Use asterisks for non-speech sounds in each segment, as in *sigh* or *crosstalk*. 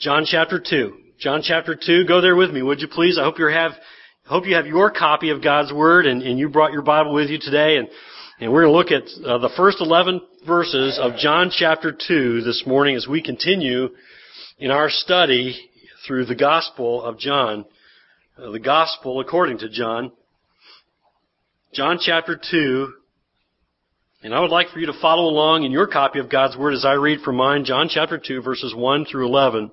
John chapter 2. John chapter 2, go there with me, would you please? I hope you have, hope you have your copy of God's Word and, and you brought your Bible with you today and, and we're going to look at uh, the first 11 verses of John chapter 2 this morning as we continue in our study through the Gospel of John, uh, the Gospel according to John. John chapter 2, and I would like for you to follow along in your copy of God's Word as I read from mine, John chapter 2 verses 1 through 11.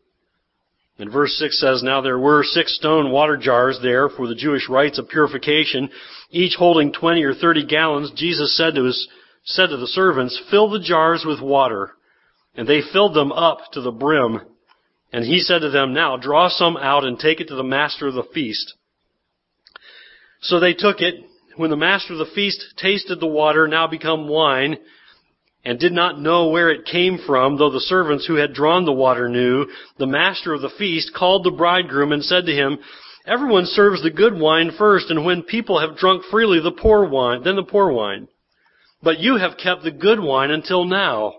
And verse 6 says, Now there were six stone water jars there for the Jewish rites of purification, each holding 20 or 30 gallons. Jesus said to, his, said to the servants, Fill the jars with water. And they filled them up to the brim. And he said to them, Now draw some out and take it to the master of the feast. So they took it. When the master of the feast tasted the water, now become wine, and did not know where it came from, though the servants who had drawn the water knew, the master of the feast called the bridegroom and said to him, Everyone serves the good wine first, and when people have drunk freely the poor wine, then the poor wine. But you have kept the good wine until now.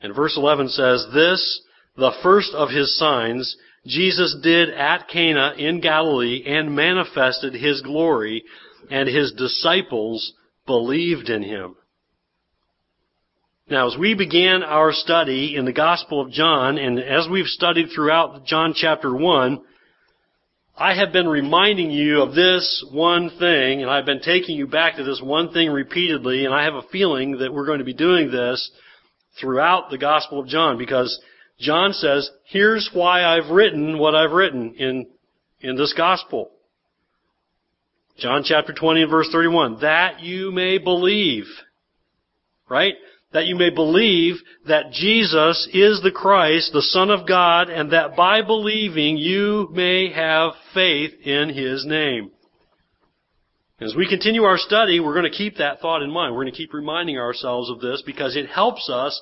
And verse 11 says, This, the first of his signs, Jesus did at Cana in Galilee and manifested his glory, and his disciples believed in him. Now, as we began our study in the Gospel of John, and as we've studied throughout John chapter 1, I have been reminding you of this one thing, and I've been taking you back to this one thing repeatedly, and I have a feeling that we're going to be doing this throughout the Gospel of John, because John says, here's why I've written what I've written in, in this Gospel. John chapter 20 and verse 31, that you may believe. Right? That you may believe that Jesus is the Christ, the Son of God, and that by believing you may have faith in His name. As we continue our study, we're going to keep that thought in mind. We're going to keep reminding ourselves of this because it helps us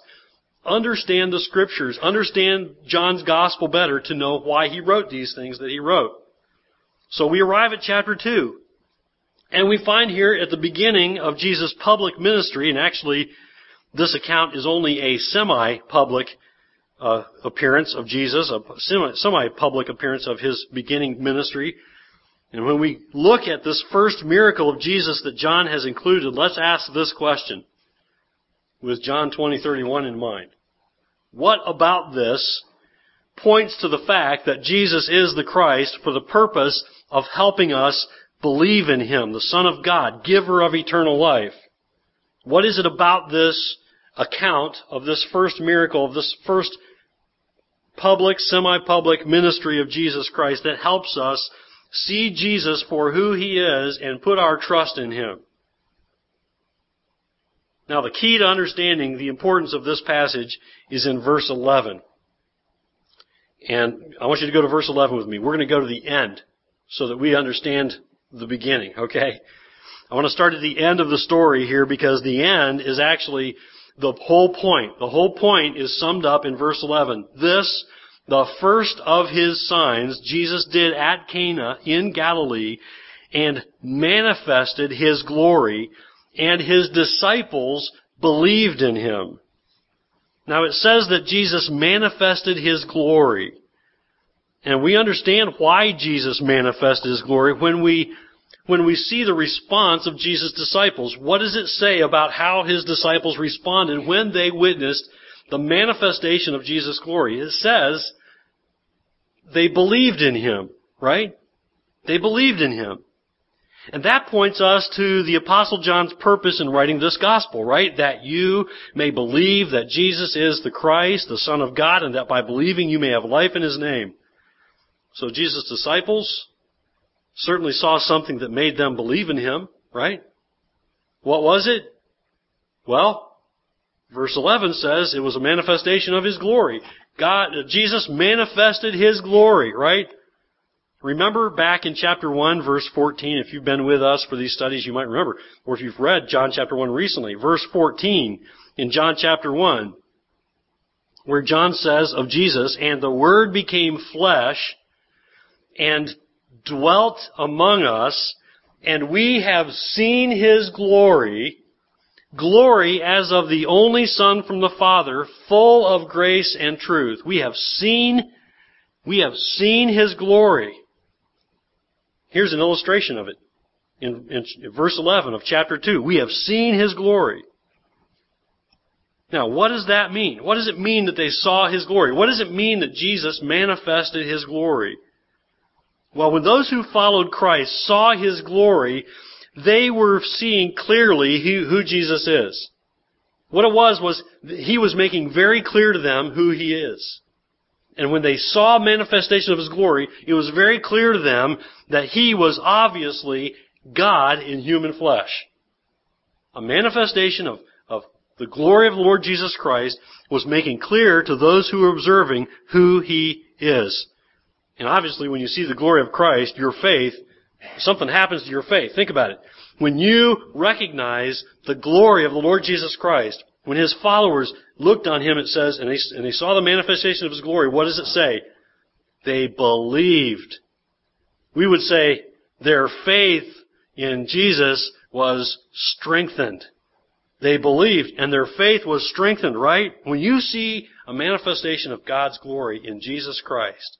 understand the scriptures, understand John's gospel better to know why he wrote these things that he wrote. So we arrive at chapter 2. And we find here at the beginning of Jesus' public ministry, and actually this account is only a semi-public uh, appearance of Jesus, a semi-public appearance of his beginning ministry. And when we look at this first miracle of Jesus that John has included, let's ask this question with John 20:31 in mind. What about this points to the fact that Jesus is the Christ for the purpose of helping us believe in Him, the Son of God, giver of eternal life? What is it about this account of this first miracle, of this first public, semi-public ministry of Jesus Christ that helps us see Jesus for who He is and put our trust in Him. Now the key to understanding the importance of this passage is in verse 11. And I want you to go to verse 11 with me. We're going to go to the end so that we understand the beginning, okay? I want to start at the end of the story here because the end is actually the whole point. The whole point is summed up in verse 11. This, the first of his signs, Jesus did at Cana in Galilee and manifested his glory, and his disciples believed in him. Now it says that Jesus manifested his glory. And we understand why Jesus manifested his glory when we when we see the response of Jesus' disciples. What does it say about how his disciples responded when they witnessed the manifestation of Jesus' glory? It says they believed in him, right? They believed in him. And that points us to the apostle John's purpose in writing this gospel, right? That you may believe that Jesus is the Christ, the Son of God, and that by believing you may have life in His name. So Jesus' disciples certainly saw something that made them believe in him, right? What was it? Well, verse 11 says it was a manifestation of his glory. God, Jesus manifested his glory, right? Remember back in chapter 1 verse 14, if you've been with us for these studies, you might remember, or if you've read John chapter 1 recently, verse 14 in John chapter 1, where John says of Jesus, and the Word became flesh and dwelt among us, and we have seen His glory, glory as of the only Son from the Father, full of grace and truth. We have seen, we have seen His glory. Here's an illustration of it. In, in verse 11 of chapter 2, we have seen His glory. Now, what does that mean? What does it mean that they saw His glory? What does it mean that Jesus manifested His glory? Well, when those who followed Christ saw His glory, they were seeing clearly who, who Jesus is. What it was was He was making very clear to them who He is. And when they saw manifestation of His glory, it was very clear to them that He was obviously God in human flesh. A manifestation of the glory of the Lord Jesus Christ was making clear to those who were observing who He is. And obviously when you see the glory of Christ, your faith, something happens to your faith. Think about it. When you recognize the glory of the Lord Jesus Christ, when His followers looked on Him, it says, and they, and they saw the manifestation of His glory, what does it say? They believed. We would say their faith in Jesus was strengthened. They believed and their faith was strengthened, right? When you see a manifestation of God's glory in Jesus Christ,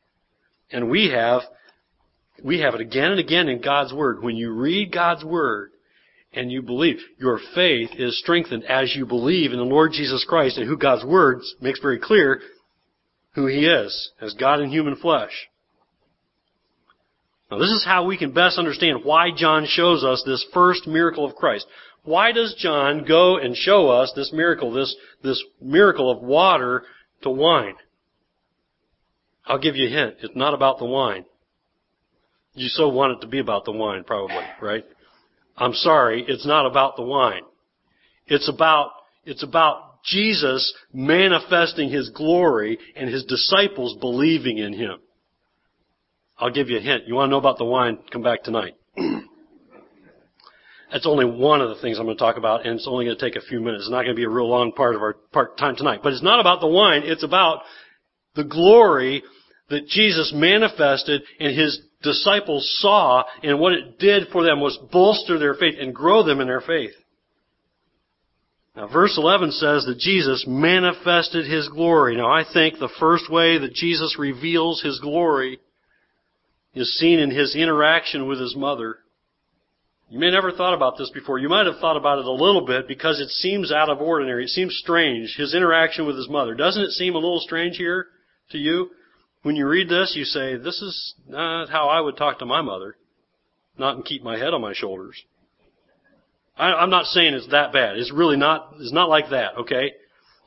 and we have, we have it again and again in God's Word. When you read God's Word and you believe, your faith is strengthened as you believe in the Lord Jesus Christ and who God's Word makes very clear who He is as God in human flesh. Now this is how we can best understand why John shows us this first miracle of Christ. Why does John go and show us this miracle, this, this miracle of water to wine? I'll give you a hint. It's not about the wine. You so want it to be about the wine, probably, right? I'm sorry, it's not about the wine. It's about, it's about Jesus manifesting His glory and His disciples believing in Him. I'll give you a hint. You want to know about the wine? Come back tonight. *clears throat* That's only one of the things I'm going to talk about, and it's only going to take a few minutes. It's not going to be a real long part of our part time tonight. But it's not about the wine. It's about the glory that Jesus manifested and his disciples saw, and what it did for them was bolster their faith and grow them in their faith. Now, verse 11 says that Jesus manifested his glory. Now, I think the first way that Jesus reveals his glory is seen in his interaction with his mother. You may never thought about this before. You might have thought about it a little bit because it seems out of ordinary. It seems strange. His interaction with his mother. Doesn't it seem a little strange here to you? When you read this, you say, this is not how I would talk to my mother. Not and keep my head on my shoulders. I, I'm not saying it's that bad. It's really not, it's not like that, okay?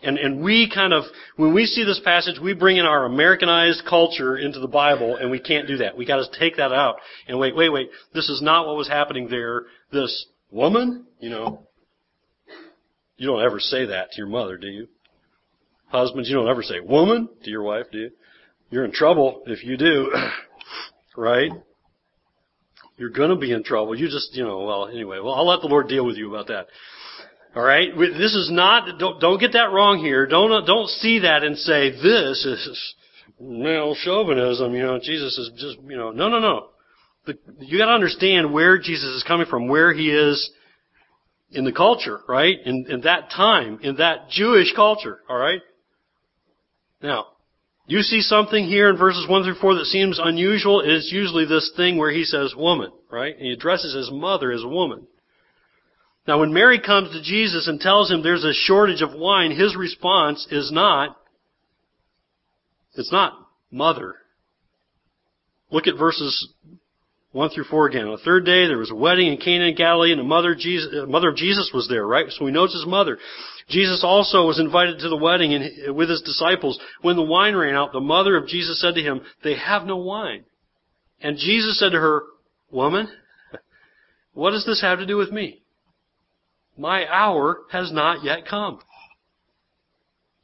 And, and we kind of, when we see this passage, we bring in our Americanized culture into the Bible, and we can't do that. We gotta take that out. And wait, wait, wait, this is not what was happening there. This woman, you know, you don't ever say that to your mother, do you? Husbands, you don't ever say woman to your wife, do you? You're in trouble if you do. *clears throat* right? You're gonna be in trouble. You just, you know, well, anyway, well, I'll let the Lord deal with you about that. All right, this is not. Don't, don't get that wrong here. Don't don't see that and say this is male chauvinism. You know, Jesus is just you know. No, no, no. The, you got to understand where Jesus is coming from, where he is in the culture, right? In, in that time, in that Jewish culture. All right. Now, you see something here in verses 1 through 4 that seems unusual. It's usually this thing where he says woman, right? And he addresses his mother as woman. Now when Mary comes to Jesus and tells him there's a shortage of wine, his response is not, it's not mother. Look at verses 1 through 4 again. On the third day, there was a wedding in Cana in Galilee, and the mother Jesus, mother of Jesus was there, right? So we know it's his mother. Jesus also was invited to the wedding with his disciples. When the wine ran out, the mother of Jesus said to him, They have no wine. And Jesus said to her, Woman, what does this have to do with me? My hour has not yet come.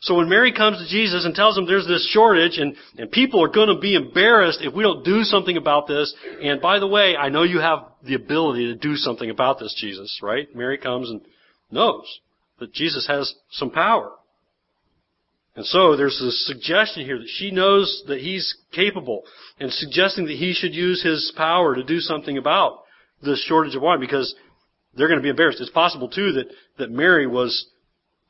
So when Mary comes to Jesus and tells him there's this shortage and, and people are going to be embarrassed if we don't do something about this, and by the way, I know you have the ability to do something about this, Jesus, right? Mary comes and knows that Jesus has some power. And so there's a suggestion here that she knows that he's capable and suggesting that he should use his power to do something about this shortage of wine because they're going to be embarrassed. It's possible too that, that Mary was,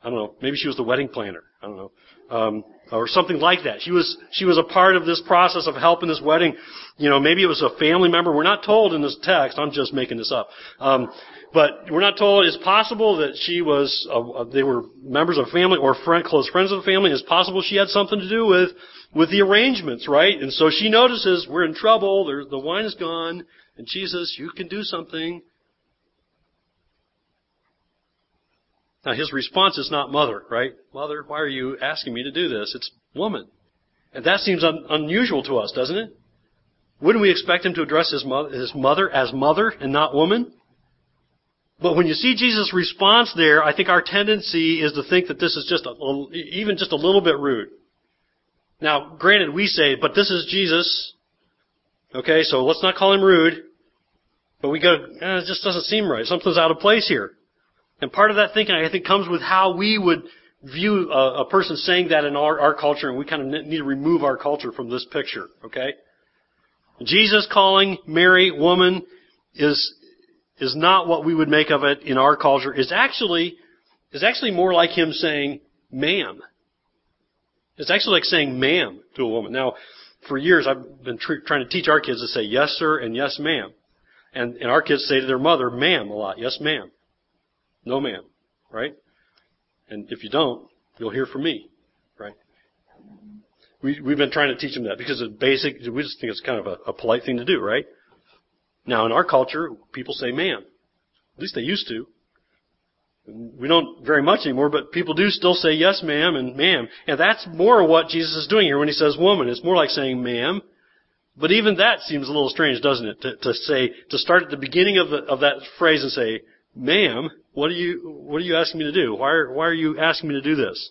I don't know, maybe she was the wedding planner. I don't know. Um, or something like that. She was, she was a part of this process of helping this wedding. You know, maybe it was a family member. We're not told in this text. I'm just making this up. Um, but we're not told. It's possible that she was, uh, they were members of family or friend, close friends of the family. It's possible she had something to do with, with the arrangements, right? And so she notices we're in trouble. There, the wine is gone. And Jesus, you can do something. Now his response is not mother, right? Mother, why are you asking me to do this? It's woman. And that seems un- unusual to us, doesn't it? Wouldn't we expect him to address his his mother as mother and not woman? But when you see Jesus' response there, I think our tendency is to think that this is just a, even just a little bit rude. Now, granted, we say, but this is Jesus. Okay, so let's not call him rude. But we go, eh, it just doesn't seem right. Something's out of place here. And part of that thinking, I think, comes with how we would view a, a person saying that in our, our culture, and we kind of need to remove our culture from this picture, okay? Jesus calling Mary woman is, is not what we would make of it in our culture. It's actually, is actually more like him saying, ma'am. It's actually like saying ma'am to a woman. Now, for years I've been tr- trying to teach our kids to say yes sir and yes ma'am. And, and our kids say to their mother, ma'am a lot. Yes ma'am. No ma'am. Right? And if you don't, you'll hear from me. Right? We, we've been trying to teach them that because it's basic, we just think it's kind of a, a polite thing to do, right? Now in our culture, people say ma'am. At least they used to. We don't very much anymore, but people do still say yes ma'am and ma'am. And that's more what Jesus is doing here when he says woman. It's more like saying ma'am. But even that seems a little strange, doesn't it? To, to say, to start at the beginning of, the, of that phrase and say, ma'am, what are you, what are you asking me to do? Why are, why are you asking me to do this?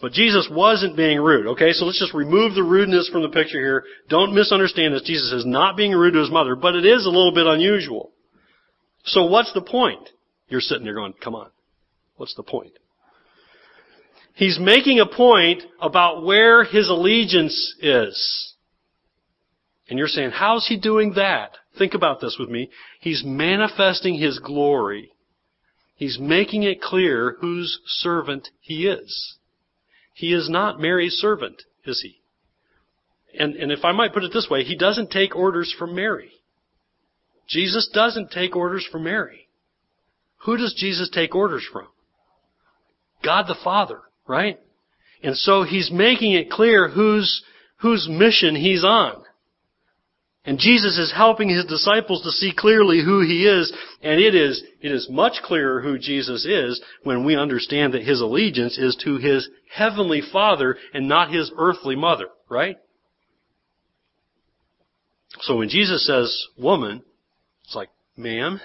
But Jesus wasn't being rude, okay? So let's just remove the rudeness from the picture here. Don't misunderstand this. Jesus is not being rude to his mother, but it is a little bit unusual. So what's the point? You're sitting there going, come on. What's the point? He's making a point about where his allegiance is. And you're saying, how's he doing that? Think about this with me. He's manifesting his glory. He's making it clear whose servant he is. He is not Mary's servant, is he? And, and if I might put it this way, he doesn't take orders from Mary. Jesus doesn't take orders from Mary. Who does Jesus take orders from? God the Father, right? And so he's making it clear whose, whose mission he's on. And Jesus is helping his disciples to see clearly who he is, and it is, it is much clearer who Jesus is when we understand that his allegiance is to his heavenly Father and not his earthly mother, right? So when Jesus says, woman, it's like, ma'am,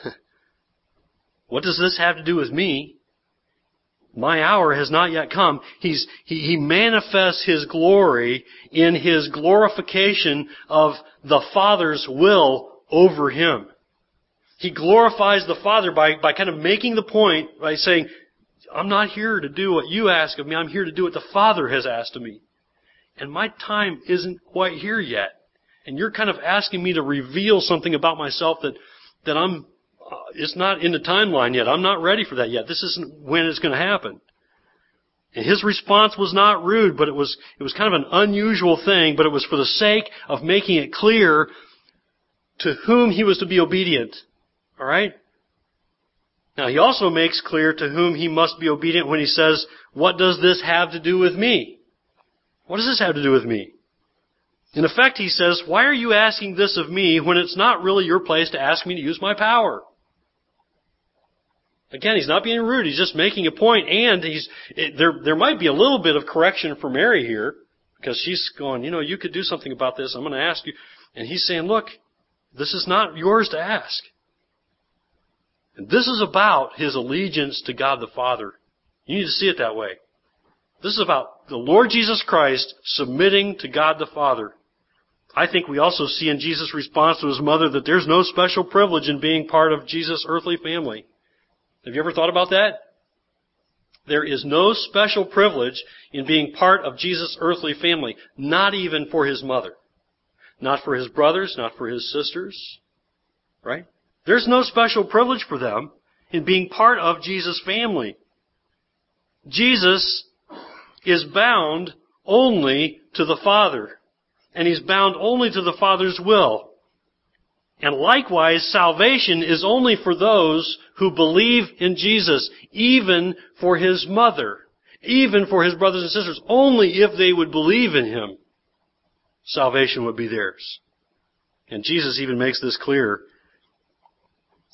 *laughs* what does this have to do with me? My hour has not yet come. He's, he, he manifests His glory in His glorification of the Father's will over Him. He glorifies the Father by, by kind of making the point by saying, I'm not here to do what you ask of me. I'm here to do what the Father has asked of me. And my time isn't quite here yet. And you're kind of asking me to reveal something about myself that, that I'm uh, it's not in the timeline yet. I'm not ready for that yet. This isn't when it's going to happen. And his response was not rude, but it was, it was kind of an unusual thing, but it was for the sake of making it clear to whom he was to be obedient. Alright? Now he also makes clear to whom he must be obedient when he says, what does this have to do with me? What does this have to do with me? In effect, he says, why are you asking this of me when it's not really your place to ask me to use my power? Again, he's not being rude. He's just making a point, and he's it, there. There might be a little bit of correction for Mary here because she's going. You know, you could do something about this. I'm going to ask you, and he's saying, look, this is not yours to ask. And this is about his allegiance to God the Father. You need to see it that way. This is about the Lord Jesus Christ submitting to God the Father. I think we also see in Jesus' response to his mother that there's no special privilege in being part of Jesus' earthly family. Have you ever thought about that? There is no special privilege in being part of Jesus' earthly family, not even for his mother. Not for his brothers, not for his sisters. Right? There's no special privilege for them in being part of Jesus' family. Jesus is bound only to the Father. And he's bound only to the Father's will. And likewise, salvation is only for those who believe in Jesus, even for his mother, even for his brothers and sisters. Only if they would believe in him, salvation would be theirs. And Jesus even makes this clear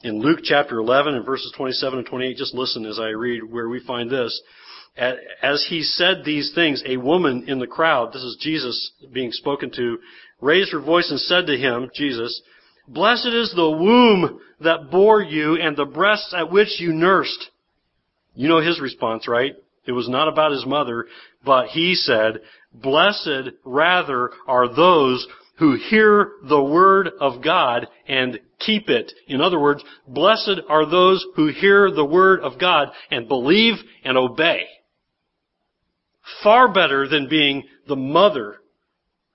in Luke chapter 11 and verses 27 and 28. Just listen as I read where we find this. As he said these things, a woman in the crowd, this is Jesus being spoken to, raised her voice and said to him, Jesus, Blessed is the womb that bore you and the breasts at which you nursed. You know his response, right? It was not about his mother, but he said, Blessed rather are those who hear the word of God and keep it. In other words, blessed are those who hear the word of God and believe and obey. Far better than being the mother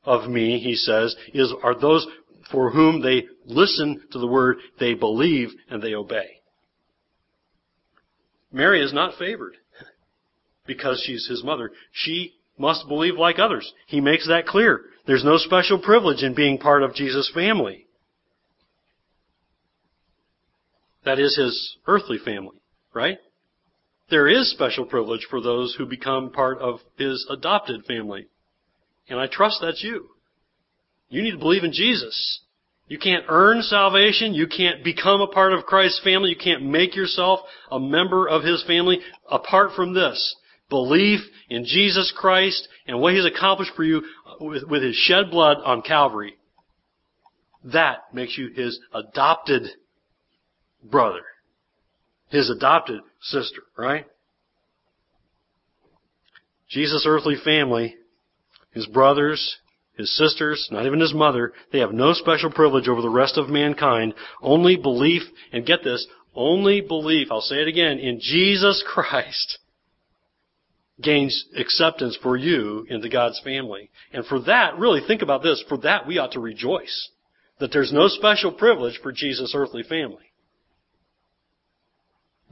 of me, he says, is, are those for whom they listen to the word, they believe, and they obey. Mary is not favored because she's his mother. She must believe like others. He makes that clear. There's no special privilege in being part of Jesus' family. That is his earthly family, right? There is special privilege for those who become part of his adopted family. And I trust that's you. You need to believe in Jesus. You can't earn salvation. You can't become a part of Christ's family. You can't make yourself a member of His family apart from this. Belief in Jesus Christ and what He's accomplished for you with, with His shed blood on Calvary. That makes you His adopted brother. His adopted sister, right? Jesus' earthly family, His brothers, his sisters, not even his mother, they have no special privilege over the rest of mankind. Only belief, and get this, only belief, I'll say it again, in Jesus Christ gains acceptance for you into God's family. And for that, really think about this, for that we ought to rejoice. That there's no special privilege for Jesus' earthly family.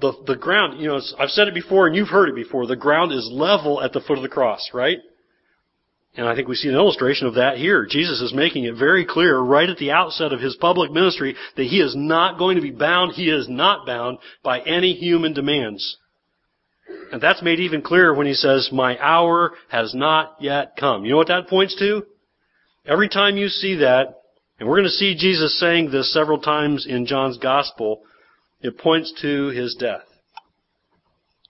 The, the ground, you know, I've said it before and you've heard it before, the ground is level at the foot of the cross, right? And I think we see an illustration of that here. Jesus is making it very clear right at the outset of his public ministry that he is not going to be bound, he is not bound by any human demands. And that's made even clearer when he says, my hour has not yet come. You know what that points to? Every time you see that, and we're going to see Jesus saying this several times in John's gospel, it points to his death.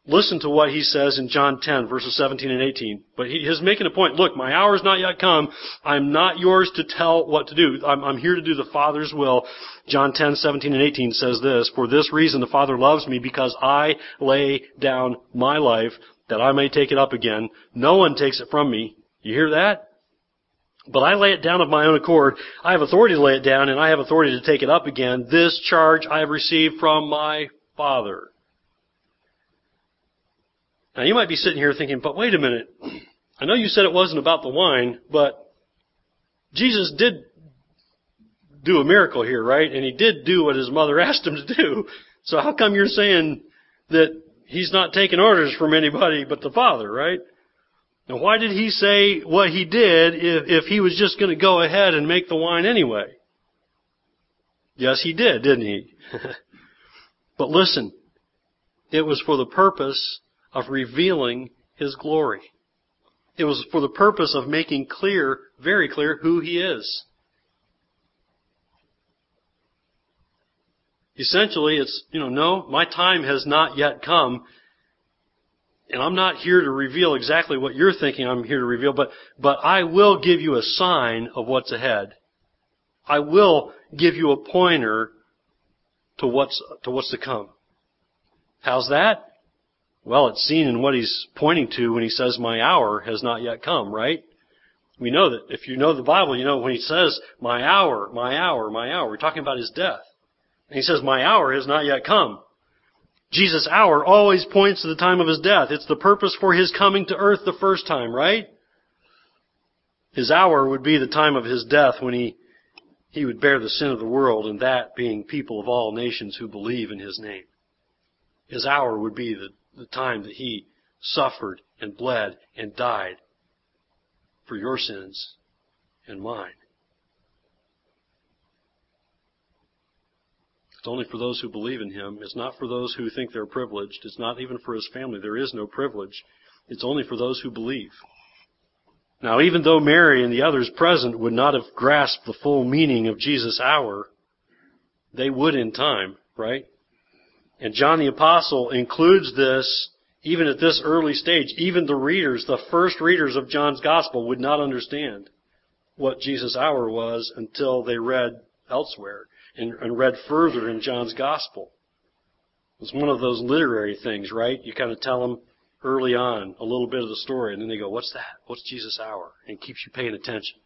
Listen to what he says in John 10 verses 17 and 18. But he is making a point. Look, my hour is not yet come. I'm not yours to tell what to do. I'm, I'm here to do the Father's will. John 10, 17 and 18 says this, For this reason the Father loves me because I lay down my life that I may take it up again. No one takes it from me. You hear that? But I lay it down of my own accord. I have authority to lay it down and I have authority to take it up again. This charge I have received from my Father. Now you might be sitting here thinking, but wait a minute. I know you said it wasn't about the wine, but Jesus did do a miracle here, right? And he did do what his mother *laughs* asked him to do. So how come you're saying that he's not taking orders from anybody but the Father, right? Now why did he say what he did if, if he was just going to go ahead and make the wine anyway? Yes, he did, didn't he? *laughs* but listen, it was for the purpose of revealing His glory. It was for the purpose of making clear, very clear, who He is. Essentially, it's, you know, no, my time has not yet come, and I'm not here to reveal exactly what you're thinking I'm here to reveal, but, but I will give you a sign of what's ahead. I will give you a pointer to what's, to what's to come. How's that? Well, it's seen in what he's pointing to when he says, my hour has not yet come, right? We know that if you know the Bible, you know when he says, my hour, my hour, my hour, we're talking about his death. And he says, my hour has not yet come. Jesus' hour always points to the time of his death. It's the purpose for his coming to earth the first time, right? His hour would be the time of his death when he, he would bear the sin of the world, and that being people of all nations who believe in his name. His hour would be the, the time that he suffered and bled and died for your sins and mine. It's only for those who believe in him. It's not for those who think they're privileged. It's not even for his family. There is no privilege. It's only for those who believe. Now, even though Mary and the others present would not have grasped the full meaning of Jesus' hour, they would in time, right? And John the Apostle includes this even at this early stage. Even the readers, the first readers of John's Gospel would not understand what Jesus' hour was until they read elsewhere and, and read further in John's Gospel. It's one of those literary things, right? You kind of tell them early on a little bit of the story, and then they go, "What's that? What's Jesus' hour?" And it keeps you paying attention.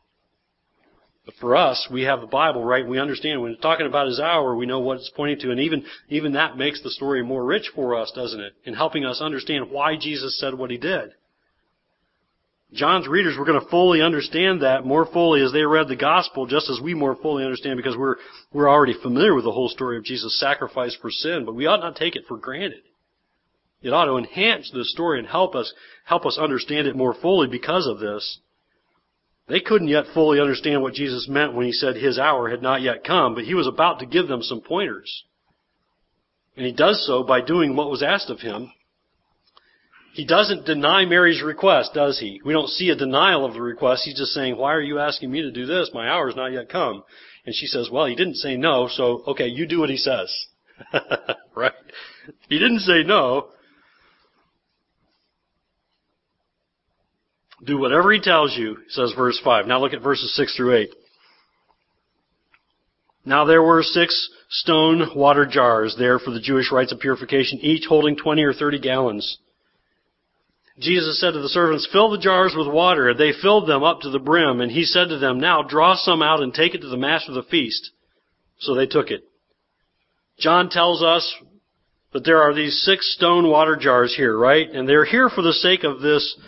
But for us, we have the Bible, right? We understand when it's talking about His hour, we know what it's pointing to, and even even that makes the story more rich for us, doesn't it? In helping us understand why Jesus said what He did. John's readers were going to fully understand that more fully as they read the gospel, just as we more fully understand because we're we're already familiar with the whole story of Jesus' sacrifice for sin, but we ought not take it for granted. It ought to enhance the story and help us, help us understand it more fully because of this. They couldn't yet fully understand what Jesus meant when he said his hour had not yet come, but he was about to give them some pointers. And he does so by doing what was asked of him. He doesn't deny Mary's request, does he? We don't see a denial of the request. He's just saying, why are you asking me to do this? My hour has not yet come. And she says, well, he didn't say no, so okay, you do what he says. *laughs* right? He didn't say no, Do whatever he tells you, says verse 5. Now look at verses 6 through 8. Now there were six stone water jars there for the Jewish rites of purification, each holding 20 or 30 gallons. Jesus said to the servants, fill the jars with water. They filled them up to the brim, and he said to them, now draw some out and take it to the master of the feast. So they took it. John tells us that there are these six stone water jars here, right? And they're here for the sake of this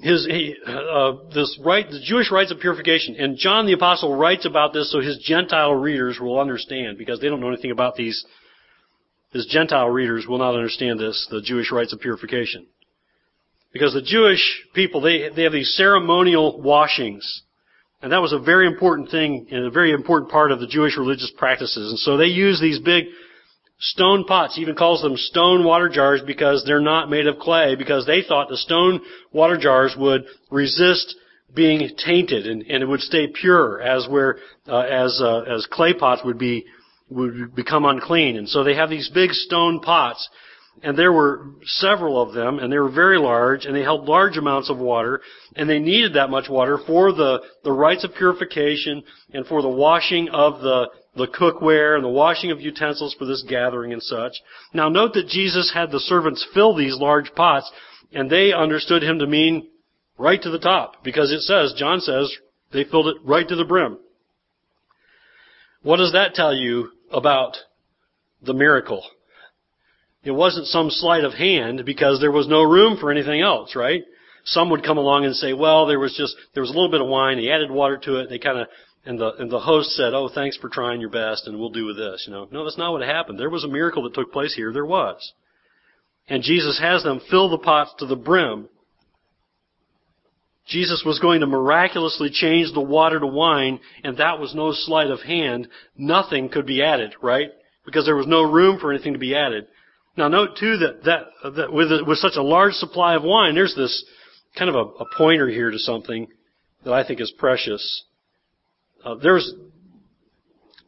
his he, uh, this right the Jewish rites of purification, and John the apostle writes about this so his Gentile readers will understand because they don't know anything about these. His Gentile readers will not understand this, the Jewish rites of purification, because the Jewish people they they have these ceremonial washings, and that was a very important thing and a very important part of the Jewish religious practices, and so they use these big Stone pots, he even calls them stone water jars because they're not made of clay, because they thought the stone water jars would resist being tainted and, and it would stay pure as where, uh, as, uh, as clay pots would be, would become unclean. And so they have these big stone pots and there were several of them, and they were very large, and they held large amounts of water, and they needed that much water for the, the rites of purification and for the washing of the, the cookware and the washing of utensils for this gathering and such. Now note that Jesus had the servants fill these large pots, and they understood him to mean right to the top, because it says, John says, they filled it right to the brim. What does that tell you about the miracle? It wasn't some sleight of hand because there was no room for anything else, right? Some would come along and say, well, there was just, there was a little bit of wine, he added water to it, they kind of and the, and the host said, oh, thanks for trying your best and we'll do with this, you know. No, that's not what happened. There was a miracle that took place here. There was. And Jesus has them fill the pots to the brim. Jesus was going to miraculously change the water to wine, and that was no sleight of hand. Nothing could be added, right? Because there was no room for anything to be added. Now note too that, that, that with, with such a large supply of wine, there's this kind of a, a pointer here to something that I think is precious. Uh, there's,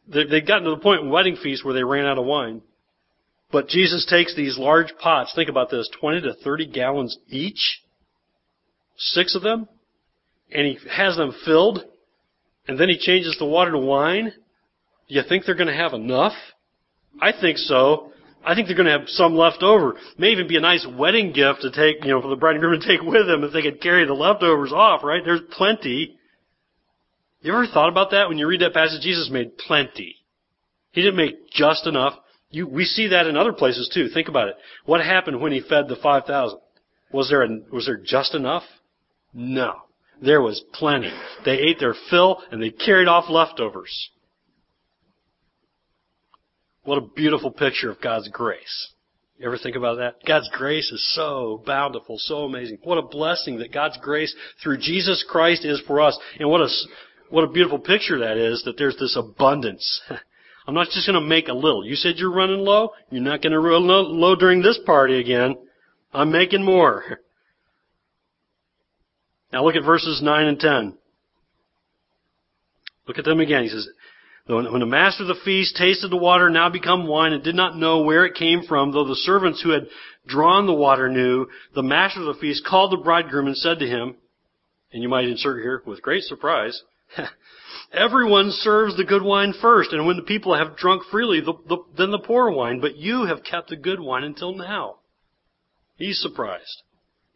they, they'd gotten to the point in wedding feasts where they ran out of wine. But Jesus takes these large pots, think about this, 20 to 30 gallons each, six of them, and he has them filled, and then he changes the water to wine. Do you think they're going to have enough? I think so, I think they're going to have some left over. May even be a nice wedding gift to take, you know, for the bride and groom to take with them if they could carry the leftovers off, right? There's plenty. You ever thought about that when you read that passage? Jesus made plenty. He didn't make just enough. You, we see that in other places too. Think about it. What happened when he fed the 5,000? Was there, was there just enough? No. There was plenty. They ate their fill and they carried off leftovers. What a beautiful picture of God's grace. You ever think about that? God's grace is so bountiful, so amazing. What a blessing that God's grace through Jesus Christ is for us. And what a, what a beautiful picture that is, that there's this abundance. *laughs* I'm not just going to make a little. You said you're running low. You're not going to run low during this party again. I'm making more. *laughs* Now look at verses 9 and 10. Look at them again. He says, when the master of the feast tasted the water now become wine and did not know where it came from, though the servants who had drawn the water knew, the master of the feast called the bridegroom and said to him, and you might insert here with great surprise, *laughs* Everyone serves the good wine first, and when the people have drunk freely, the, the, then the poor wine, but you have kept the good wine until now. He's surprised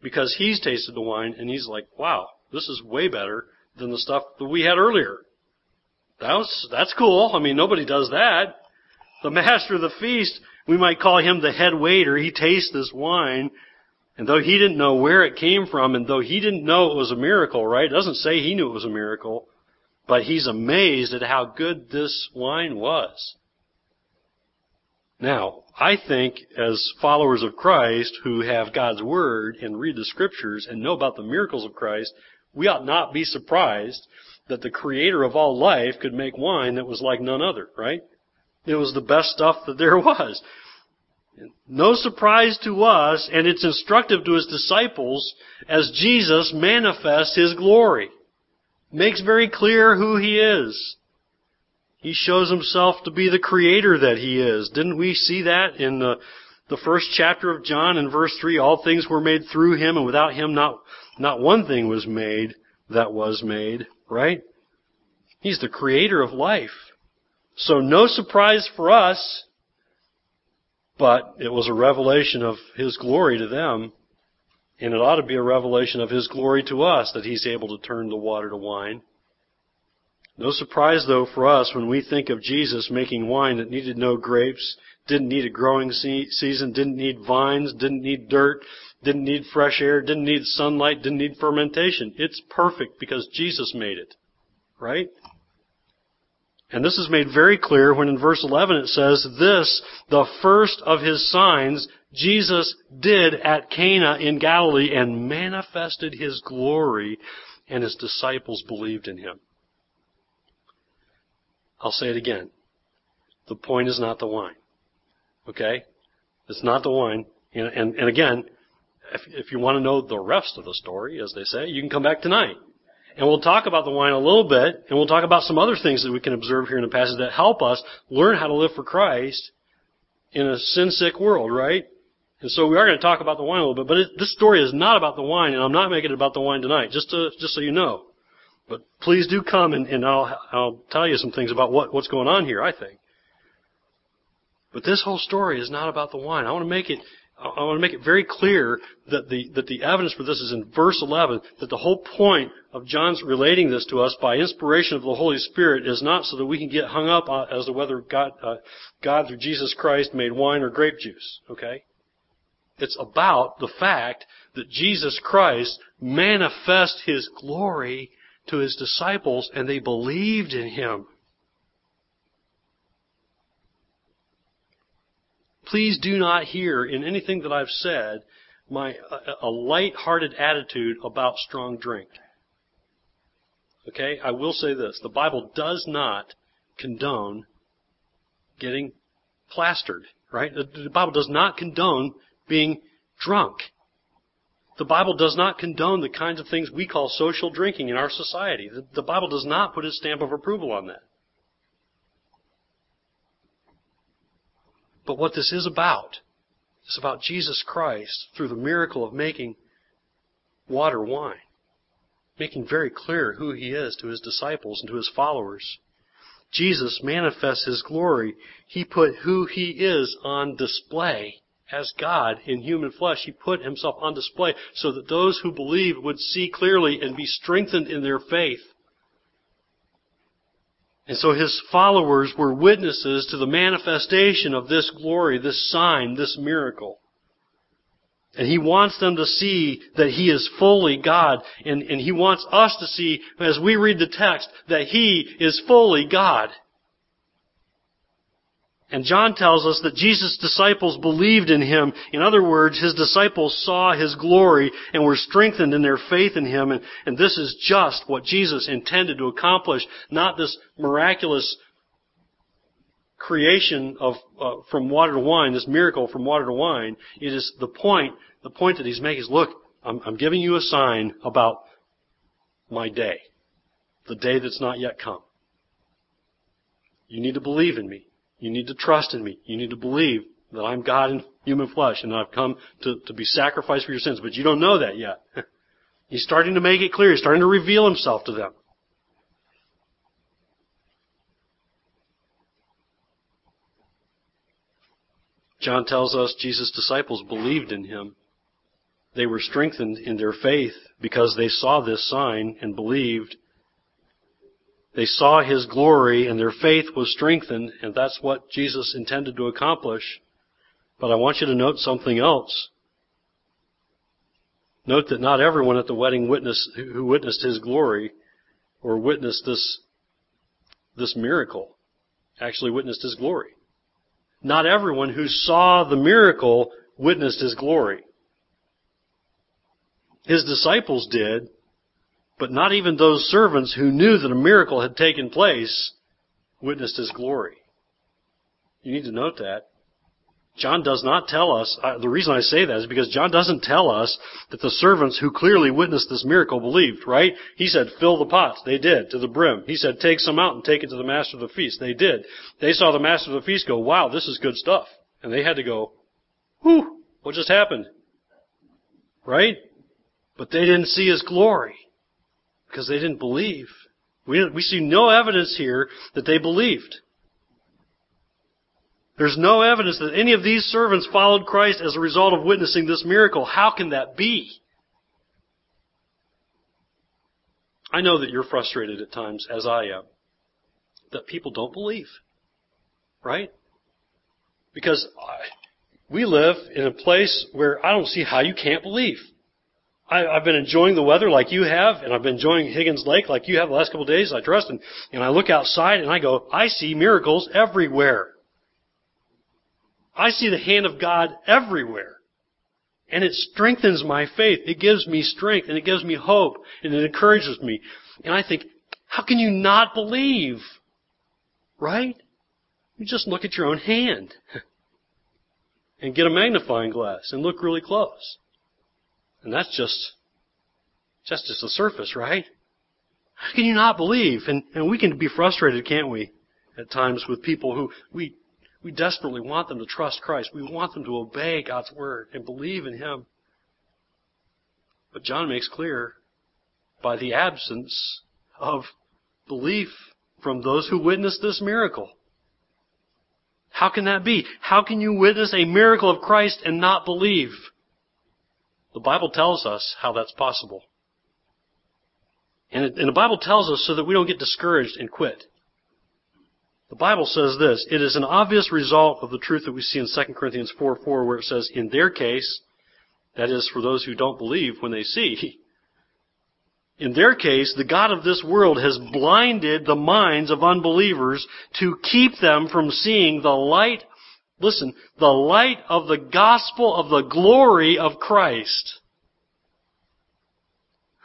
because he's tasted the wine and he's like, wow, this is way better than the stuff that we had earlier. That was, that's cool. I mean, nobody does that. The master of the feast, we might call him the head waiter. He tastes this wine. And though he didn't know where it came from, and though he didn't know it was a miracle, right? It doesn't say he knew it was a miracle. But he's amazed at how good this wine was. Now, I think as followers of Christ who have God's Word and read the Scriptures and know about the miracles of Christ, we ought not be surprised that the creator of all life could make wine that was like none other, right? It was the best stuff that there was. No surprise to us, and it's instructive to his disciples as Jesus manifests his glory. Makes very clear who he is. He shows himself to be the creator that he is. Didn't we see that in the, the first chapter of John in verse 3? All things were made through him, and without him not, not one thing was made that was made right? He's the creator of life. So no surprise for us, but it was a revelation of His glory to them. And it ought to be a revelation of His glory to us that He's able to turn the water to wine. No surprise though for us when we think of Jesus making wine that needed no grapes, didn't need a growing season, didn't need vines, didn't need dirt, didn't need fresh air, didn't need sunlight, didn't need fermentation. It's perfect because Jesus made it. Right? And this is made very clear when in verse 11 it says, This, the first of his signs, Jesus did at Cana in Galilee and manifested his glory, and his disciples believed in him. I'll say it again. The point is not the wine. Okay? It's not the wine. And, and, and again, if, if you want to know the rest of the story, as they say, you can come back tonight. And we'll talk about the wine a little bit, and we'll talk about some other things that we can observe here in the passage that help us learn how to live for Christ in a sin-sick world, right? And so we are going to talk about the wine a little bit, but it, this story is not about the wine, and I'm not making it about the wine tonight, just to, just so you know. But please do come, and, and I'll, I'll tell you some things about what, what's going on here, I think. But this whole story is not about the wine. I want to make it I want to make it very clear that the, that the evidence for this is in verse 11, that the whole point of John's relating this to us by inspiration of the Holy Spirit is not so that we can get hung up as to whether God, uh, God through Jesus Christ made wine or grape juice, okay? It's about the fact that Jesus Christ manifest His glory to His disciples and they believed in Him. Please do not hear in anything that I've said my a, a light-hearted attitude about strong drink. Okay, I will say this: the Bible does not condone getting plastered. Right? The Bible does not condone being drunk. The Bible does not condone the kinds of things we call social drinking in our society. The, the Bible does not put its stamp of approval on that. But what this is about is about Jesus Christ through the miracle of making water wine, making very clear who he is to his disciples and to his followers. Jesus manifests His glory. He put who He is on display as God in human flesh. He put Himself on display so that those who believe would see clearly and be strengthened in their faith. And so His followers were witnesses to the manifestation of this glory, this sign, this miracle. And He wants them to see that He is fully God. And, and He wants us to see, as we read the text, that He is fully God. And John tells us that Jesus' disciples believed in Him. In other words, His disciples saw His glory and were strengthened in their faith in Him. And, and this is just what Jesus intended to accomplish, not this miraculous creation of uh, from water to wine, this miracle from water to wine. It is the point. The point that He's making is, look, I'm, I'm giving you a sign about my day, the day that's not yet come. You need to believe in me. You need to trust in me. You need to believe that I'm God in human flesh and I've come to, to be sacrificed for your sins. But you don't know that yet. *laughs* He's starting to make it clear. He's starting to reveal himself to them. John tells us Jesus' disciples believed in him. They were strengthened in their faith because they saw this sign and believed they saw His glory and their faith was strengthened, and that's what Jesus intended to accomplish. But I want you to note something else. Note that not everyone at the wedding witness, who witnessed His glory or witnessed this, this miracle actually witnessed His glory. Not everyone who saw the miracle witnessed His glory. His disciples did, but not even those servants who knew that a miracle had taken place witnessed his glory. You need to note that. John does not tell us, uh, the reason I say that is because John doesn't tell us that the servants who clearly witnessed this miracle believed, right? He said, fill the pots. They did, to the brim. He said, take some out and take it to the master of the feast. They did. They saw the master of the feast go, wow, this is good stuff. And they had to go, whew, what just happened? Right? But they didn't see his glory because they didn't believe. We, we see no evidence here that they believed. There's no evidence that any of these servants followed Christ as a result of witnessing this miracle. How can that be? I know that you're frustrated at times, as I am, that people don't believe. Right? Because we live in a place where I don't see how you can't believe. I, have been enjoying the weather like you have, and I've been enjoying Higgins Lake like you have the last couple of days, I trust, and, and I look outside and I go, I see miracles everywhere. I see the hand of God everywhere. And it strengthens my faith. It gives me strength and it gives me hope and it encourages me. And I think, how can you not believe? Right? You just look at your own hand *laughs* and get a magnifying glass and look really close. And that's just, just just the surface, right? How can you not believe? And, and we can be frustrated, can't we? At times with people who we, we desperately want them to trust Christ. We want them to obey God's word and believe in Him. But John makes clear by the absence of belief from those who witnessed this miracle. How can that be? How can you witness a miracle of Christ and not believe? The Bible tells us how that's possible. And, and the Bible tells us so that we don't get discouraged and quit. The Bible says this, it is an obvious result of the truth that we see in 2 Corinthians 4 4 where it says, in their case, that is for those who don't believe when they see, *laughs* in their case, the God of this world has blinded the minds of unbelievers to keep them from seeing the light Listen, the light of the gospel of the glory of Christ,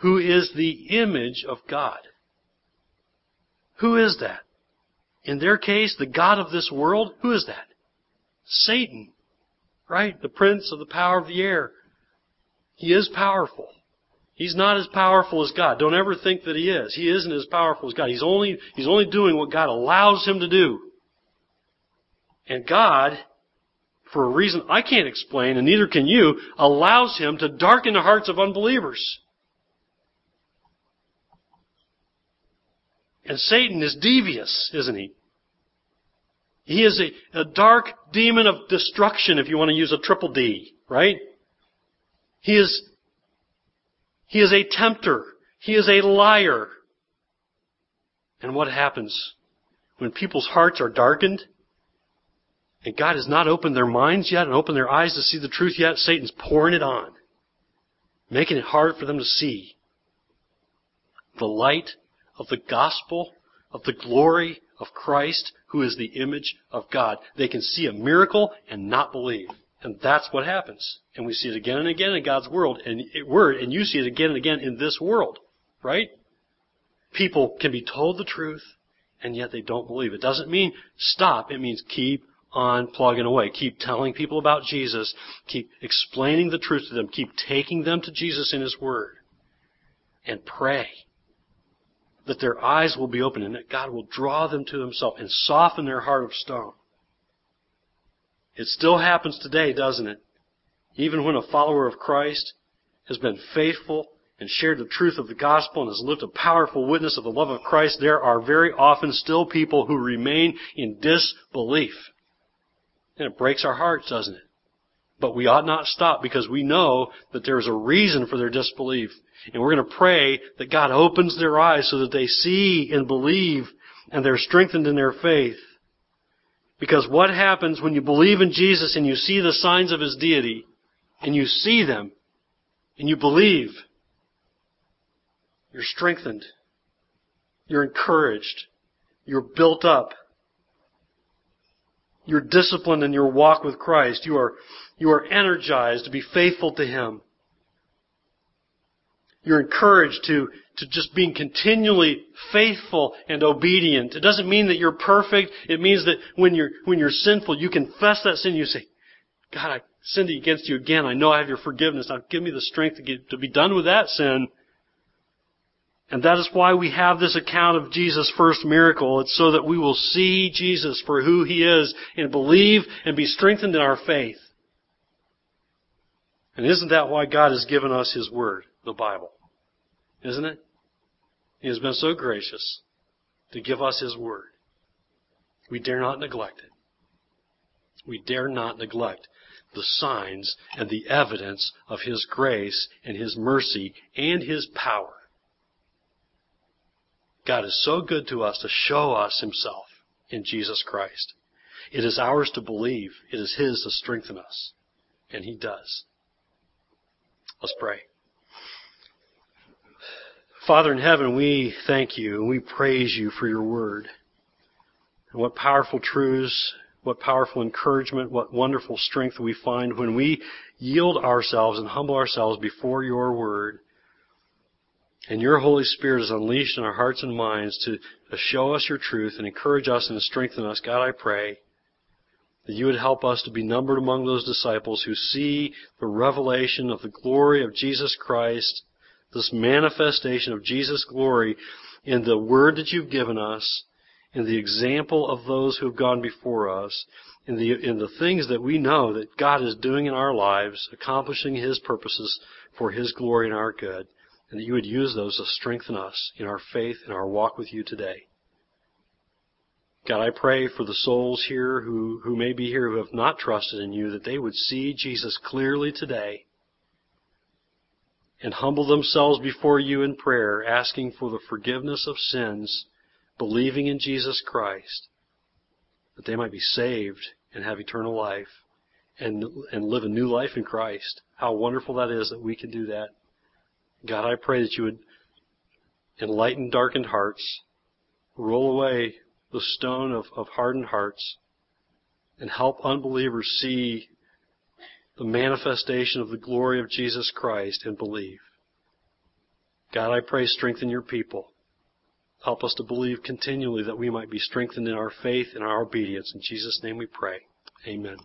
who is the image of God. Who is that? In their case, the God of this world, who is that? Satan. Right? The prince of the power of the air. He is powerful. He's not as powerful as God. Don't ever think that he is. He isn't as powerful as God. He's only, he's only doing what God allows him to do. And God, for a reason I can't explain, and neither can you, allows him to darken the hearts of unbelievers. And Satan is devious, isn't he? He is a, a dark demon of destruction, if you want to use a triple D, right? He is, he is a tempter. He is a liar. And what happens when people's hearts are darkened and God has not opened their minds yet and opened their eyes to see the truth yet? Satan's pouring it on, making it hard for them to see the light of the gospel of the glory of Christ, who is the image of God. They can see a miracle and not believe. And that's what happens. And we see it again and again in God's world and word, and you see it again and again in this world, right? People can be told the truth, and yet they don't believe. It doesn't mean stop. It means keep on plugging away. Keep telling people about Jesus. Keep explaining the truth to them. Keep taking them to Jesus in His Word. And pray that their eyes will be opened and that God will draw them to Himself and soften their heart of stone. It still happens today, doesn't it? Even when a follower of Christ has been faithful and shared the truth of the gospel and has lived a powerful witness of the love of Christ, there are very often still people who remain in disbelief. And it breaks our hearts, doesn't it? But we ought not stop because we know that there is a reason for their disbelief. And we're going to pray that God opens their eyes so that they see and believe and they're strengthened in their faith. Because what happens when you believe in Jesus and you see the signs of His deity and you see them and you believe, you're strengthened. You're encouraged. You're built up. You're disciplined in your walk with Christ. You are, you are energized to be faithful to Him. You're encouraged to, to just being continually faithful and obedient. It doesn't mean that you're perfect. It means that when you're, when you're sinful, you confess that sin. You say, God, I sinned against you again. I know I have your forgiveness. Now give me the strength to get, to be done with that sin. And that is why we have this account of Jesus' first miracle. It's so that we will see Jesus for who He is and believe and be strengthened in our faith. And isn't that why God has given us His Word, the Bible? Isn't it? He has been so gracious to give us His Word. We dare not neglect it. We dare not neglect the signs and the evidence of His grace and His mercy and His power. God is so good to us to show us Himself in Jesus Christ. It is ours to believe. It is His to strengthen us. And He does. Let's pray. Father in heaven, we thank you and we praise you for your word. And what powerful truths, what powerful encouragement, what wonderful strength we find when we yield ourselves and humble ourselves before your word and your Holy Spirit is unleashed in our hearts and minds to, show us your truth and encourage us and strengthen us. God, I pray that you would help us to be numbered among those disciples who see the revelation of the glory of Jesus Christ, this manifestation of Jesus' glory in the word that you've given us, in the example of those who have gone before us, in the, in the things that we know that God is doing in our lives, accomplishing His purposes for His glory and our good and that you would use those to strengthen us in our faith and our walk with you today. God, I pray for the souls here who, who may be here who have not trusted in you, that they would see Jesus clearly today and humble themselves before you in prayer, asking for the forgiveness of sins, believing in Jesus Christ, that they might be saved and have eternal life and, and live a new life in Christ. How wonderful that is that we can do that. God, I pray that you would enlighten darkened hearts, roll away the stone of, of hardened hearts, and help unbelievers see the manifestation of the glory of Jesus Christ and believe. God, I pray strengthen your people. Help us to believe continually that we might be strengthened in our faith and our obedience. In Jesus' name we pray. Amen.